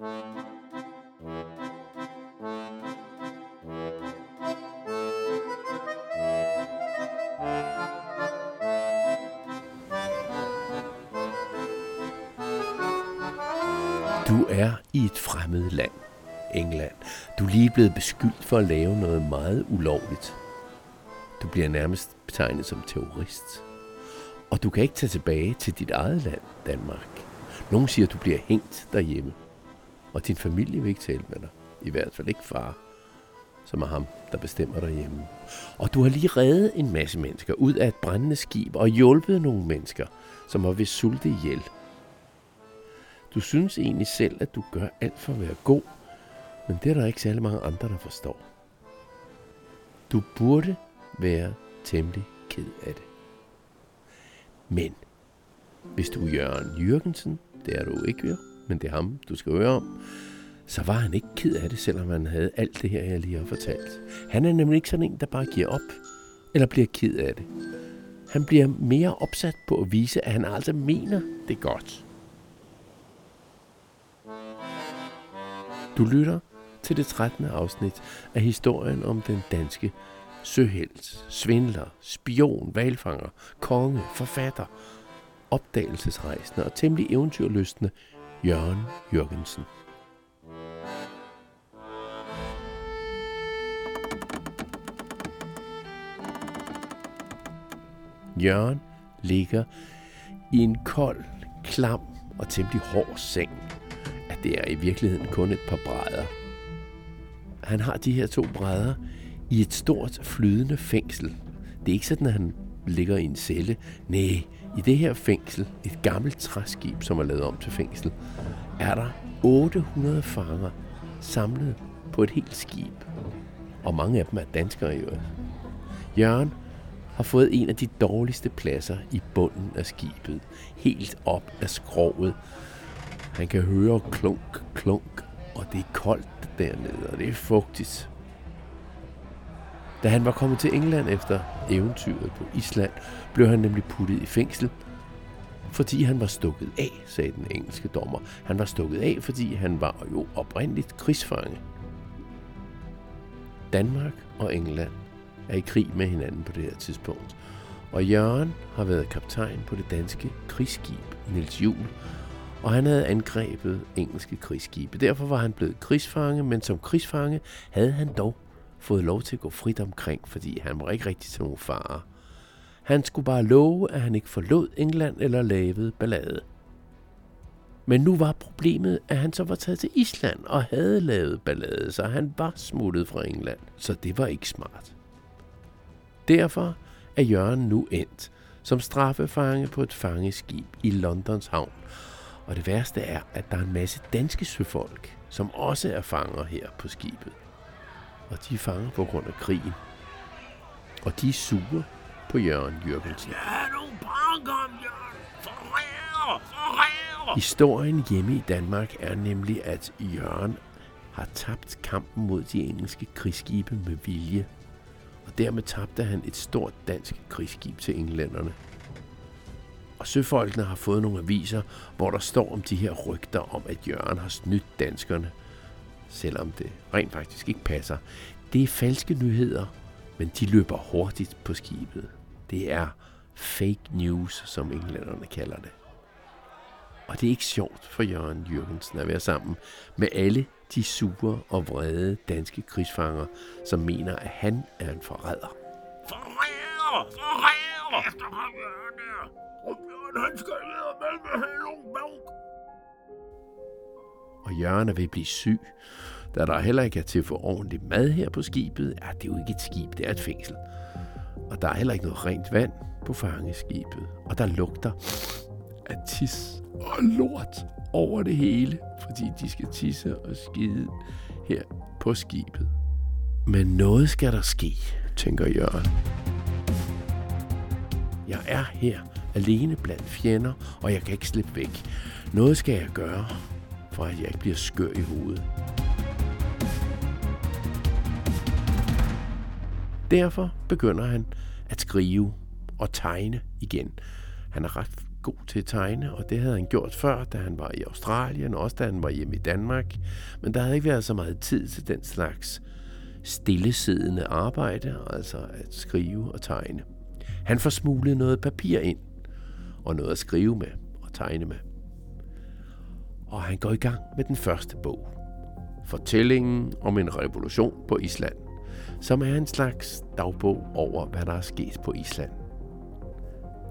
Du er i et fremmed land, England. Du er lige blevet beskyldt for at lave noget meget ulovligt. Du bliver nærmest betegnet som terrorist. Og du kan ikke tage tilbage til dit eget land, Danmark. Nogle siger, at du bliver hængt derhjemme. Og din familie vil ikke tale med dig. I hvert fald ikke far, som er ham, der bestemmer derhjemme. Og du har lige reddet en masse mennesker ud af et brændende skib og hjulpet nogle mennesker, som har ved sulte ihjel. Du synes egentlig selv, at du gør alt for at være god, men det er der ikke særlig mange andre, der forstår. Du burde være temmelig ked af det. Men hvis du er Jørgen Jørgensen, det er du ikke jo, men det er ham, du skal høre om, så var han ikke ked af det, selvom han havde alt det her, jeg lige har fortalt. Han er nemlig ikke sådan en, der bare giver op, eller bliver ked af det. Han bliver mere opsat på at vise, at han altså mener det godt. Du lytter til det 13. afsnit af historien om den danske søhelt, svindler, spion, valfanger, konge, forfatter, opdagelsesrejsende og temmelig eventyrlystende Jørgen Jørgensen. Jørgen ligger i en kold, klam og temmelig hård seng. At det er i virkeligheden kun et par brædder. Han har de her to brædder i et stort flydende fængsel. Det er ikke sådan, at han ligger i en celle. Nej, i det her fængsel, et gammelt træskib, som er lavet om til fængsel, er der 800 fanger samlet på et helt skib. Og mange af dem er danskere i øvrigt. Jørgen har fået en af de dårligste pladser i bunden af skibet, helt op af skroget. Han kan høre klunk, klunk, og det er koldt dernede, og det er fugtigt. Da han var kommet til England efter eventyret på Island, blev han nemlig puttet i fængsel, fordi han var stukket af, sagde den engelske dommer. Han var stukket af, fordi han var jo oprindeligt krigsfange. Danmark og England er i krig med hinanden på det her tidspunkt. Og Jørgen har været kaptajn på det danske krigsskib Nils Juel, og han havde angrebet engelske krigsskibe. Derfor var han blevet krigsfange, men som krigsfange havde han dog fået lov til at gå frit omkring, fordi han var ikke rigtig til nogen fare. Han skulle bare love, at han ikke forlod England eller lavede ballade. Men nu var problemet, at han så var taget til Island og havde lavet ballade, så han var smuttet fra England. Så det var ikke smart. Derfor er Jørgen nu endt som straffefange på et fangeskib i Londons havn. Og det værste er, at der er en masse danske søfolk, som også er fanger her på skibet og de er fanget på grund af krigen. Og de er sure på Jørgen Jørgensen. Ja, nu banker Jørgen! Forræder! Forræder! Historien hjemme i Danmark er nemlig, at Jørgen har tabt kampen mod de engelske krigsskibe med vilje. Og dermed tabte han et stort dansk krigsskib til englænderne. Og søfolkene har fået nogle aviser, hvor der står om de her rygter om, at Jørgen har snydt danskerne selvom det rent faktisk ikke passer. Det er falske nyheder, men de løber hurtigt på skibet. Det er fake news, som englænderne kalder det. Og det er ikke sjovt for Jørgen Jørgensen at være sammen med alle de sure og vrede danske krigsfanger, som mener, at han er en forræder. Forræder! Forræder! Efter ham, Og han skal med med nogle bag Jørgen er ved at blive syg. Da der heller ikke er til at få ordentlig mad her på skibet, ja, det er jo ikke et skib, det er et fængsel. Og der er heller ikke noget rent vand på fangeskibet. Og der lugter af tis og lort over det hele, fordi de skal tisse og skide her på skibet. Men noget skal der ske, tænker Jørgen. Jeg er her alene blandt fjender, og jeg kan ikke slippe væk. Noget skal jeg gøre, for at jeg ikke bliver skør i hovedet. Derfor begynder han at skrive og tegne igen. Han er ret god til at tegne, og det havde han gjort før, da han var i Australien, og også da han var hjemme i Danmark. Men der havde ikke været så meget tid til den slags stillesiddende arbejde, altså at skrive og tegne. Han får smuglet noget papir ind, og noget at skrive med og tegne med. Og han går i gang med den første bog. Fortællingen om en revolution på Island, som er en slags dagbog over, hvad der er sket på Island.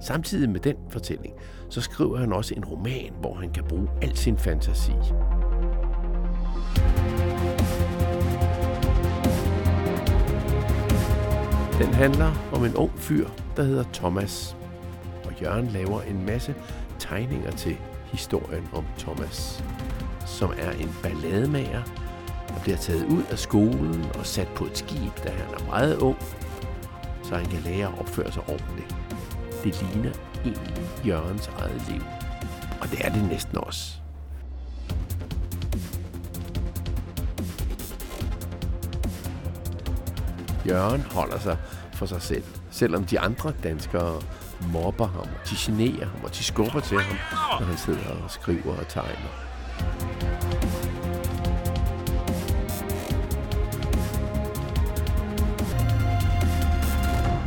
Samtidig med den fortælling, så skriver han også en roman, hvor han kan bruge al sin fantasi. Den handler om en ung fyr, der hedder Thomas. Og Jørgen laver en masse tegninger til historien om Thomas, som er en ballademager, der bliver taget ud af skolen og sat på et skib, da han er meget ung, så han kan lære at opføre sig ordentligt. Det ligner egentlig Jørgens eget liv. Og det er det næsten også. Jørgen holder sig for sig selv, selvom de andre danskere mobber ham, de generer ham, og de skubber til ham, når han sidder og skriver og tegner.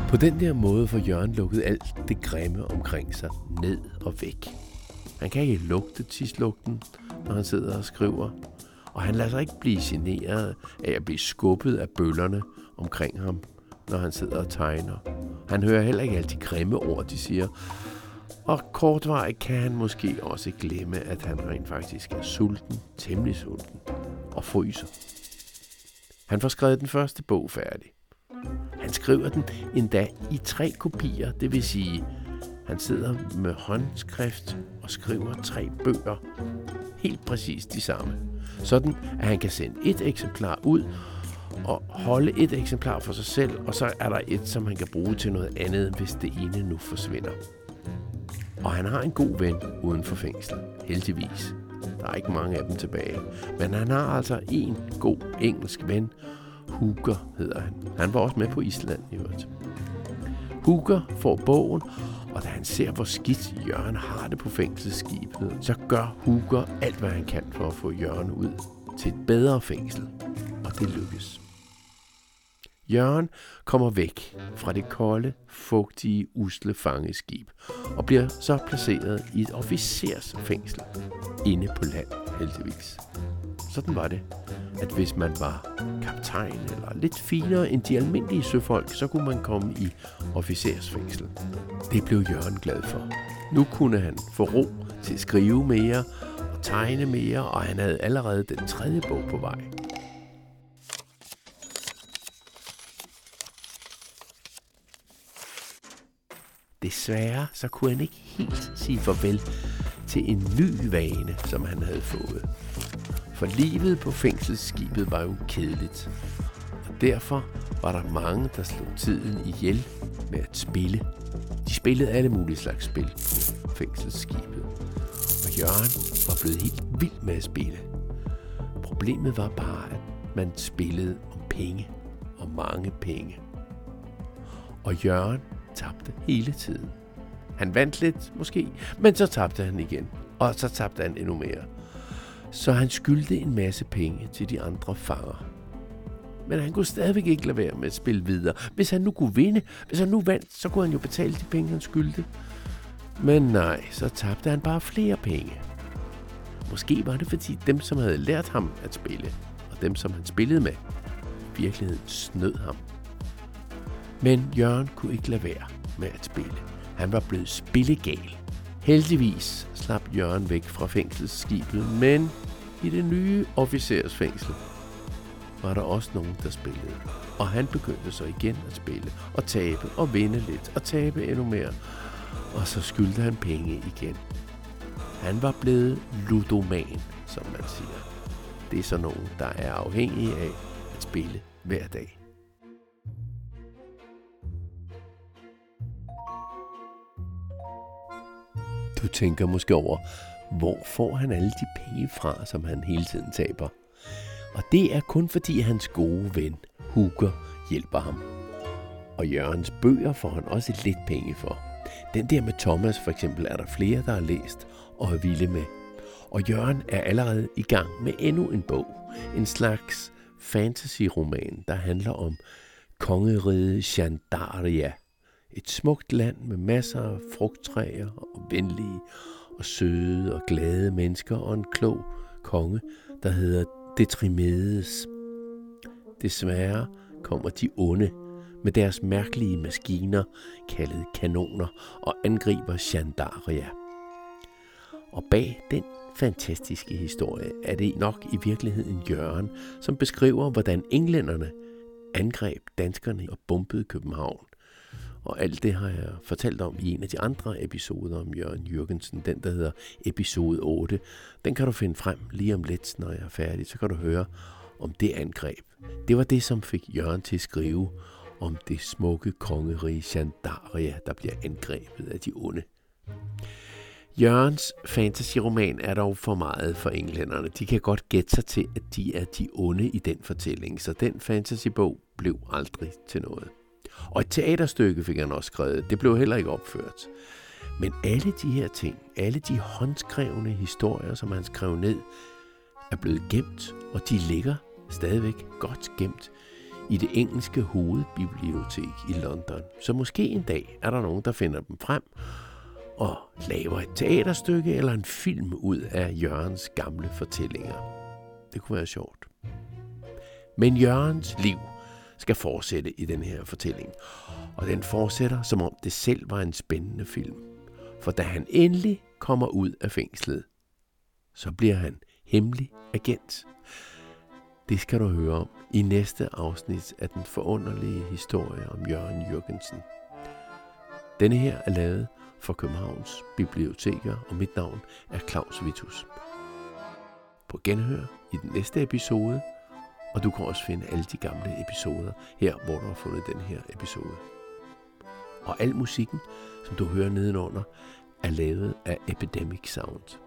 På den der måde får Jørgen lukket alt det grimme omkring sig ned og væk. Han kan ikke lugte tidslugten, når han sidder og skriver. Og han lader sig ikke blive generet af at blive skubbet af bøllerne omkring ham, når han sidder og tegner. Han hører heller ikke alle de grimme ord, de siger. Og kortvarigt kan han måske også glemme, at han rent faktisk er sulten, temmelig sulten, og fryser. Han får skrevet den første bog færdig. Han skriver den endda i tre kopier, det vil sige, han sidder med håndskrift og skriver tre bøger, helt præcis de samme. Sådan, at han kan sende et eksemplar ud og holde et eksemplar for sig selv, og så er der et, som han kan bruge til noget andet, hvis det ene nu forsvinder. Og han har en god ven uden for fængslet, heldigvis. Der er ikke mange af dem tilbage. Men han har altså en god engelsk ven, Hooker hedder han. Han var også med på Island i øvrigt. Hooker får bogen, og da han ser, hvor skidt Jørgen har det på fængselsskibet, så gør Hooker alt, hvad han kan for at få Jørgen ud til et bedre fængsel. Og det lykkes. Jørgen kommer væk fra det kolde, fugtige, usle fangeskib og bliver så placeret i et officersfængsel inde på land, heldigvis. Sådan var det, at hvis man var kaptajn eller lidt finere end de almindelige søfolk, så kunne man komme i officersfængsel. Det blev Jørgen glad for. Nu kunne han få ro til at skrive mere og tegne mere, og han havde allerede den tredje bog på vej. Desværre så kunne han ikke helt sige farvel til en ny vane, som han havde fået. For livet på fængselsskibet var jo kedeligt. Og derfor var der mange, der slog tiden ihjel med at spille. De spillede alle mulige slags spil på fængselsskibet. Og Jørgen var blevet helt vild med at spille. Problemet var bare, at man spillede om penge. Og mange penge. Og Jørgen tabte hele tiden. Han vandt lidt, måske, men så tabte han igen. Og så tabte han endnu mere. Så han skyldte en masse penge til de andre fanger. Men han kunne stadigvæk ikke lade være med at spille videre. Hvis han nu kunne vinde, hvis han nu vandt, så kunne han jo betale de penge, han skyldte. Men nej, så tabte han bare flere penge. Måske var det fordi dem, som havde lært ham at spille, og dem, som han spillede med, i virkeligheden snød ham. Men Jørgen kunne ikke lade være med at spille. Han var blevet spillegal. Heldigvis slap Jørgen væk fra fængselsskibet, men i det nye officersfængsel var der også nogen, der spillede. Og han begyndte så igen at spille, og tabe, og vinde lidt, og tabe endnu mere. Og så skyldte han penge igen. Han var blevet ludoman, som man siger. Det er så nogen, der er afhængige af at spille hver dag. Du tænker måske over, hvor får han alle de penge fra, som han hele tiden taber? Og det er kun fordi hans gode ven, Huger, hjælper ham. Og Jørgens bøger får han også lidt penge for. Den der med Thomas for eksempel er der flere, der har læst og er vilde med. Og Jørgen er allerede i gang med endnu en bog. En slags fantasy-roman, der handler om kongeriget Chandaria. Et smukt land med masser af frugttræer og venlige og søde og glade mennesker og en klog konge, der hedder Detrimedes. Desværre kommer de onde med deres mærkelige maskiner, kaldet kanoner, og angriber Chandaria. Og bag den fantastiske historie er det nok i virkeligheden Jørgen, som beskriver, hvordan englænderne angreb danskerne og bombede København. Og alt det har jeg fortalt om i en af de andre episoder om Jørgen Jørgensen, den der hedder episode 8. Den kan du finde frem lige om lidt, når jeg er færdig, så kan du høre om det angreb. Det var det, som fik Jørgen til at skrive om det smukke kongerige Chandaria, der bliver angrebet af de onde. Jørgens fantasyroman er dog for meget for englænderne. De kan godt gætte sig til, at de er de onde i den fortælling, så den fantasybog blev aldrig til noget. Og et teaterstykke fik han også skrevet. Det blev heller ikke opført. Men alle de her ting, alle de håndskrevne historier, som han skrev ned, er blevet gemt, og de ligger stadigvæk godt gemt i det engelske hovedbibliotek i London. Så måske en dag er der nogen, der finder dem frem og laver et teaterstykke eller en film ud af Jørgens gamle fortællinger. Det kunne være sjovt. Men Jørgens liv skal fortsætte i den her fortælling. Og den fortsætter, som om det selv var en spændende film. For da han endelig kommer ud af fængslet, så bliver han hemmelig agent. Det skal du høre om i næste afsnit af den forunderlige historie om Jørgen Jørgensen. Denne her er lavet for Københavns Biblioteker, og mit navn er Claus Vitus. På genhør i den næste episode, og du kan også finde alle de gamle episoder her, hvor du har fundet den her episode. Og al musikken, som du hører nedenunder, er lavet af Epidemic Sound.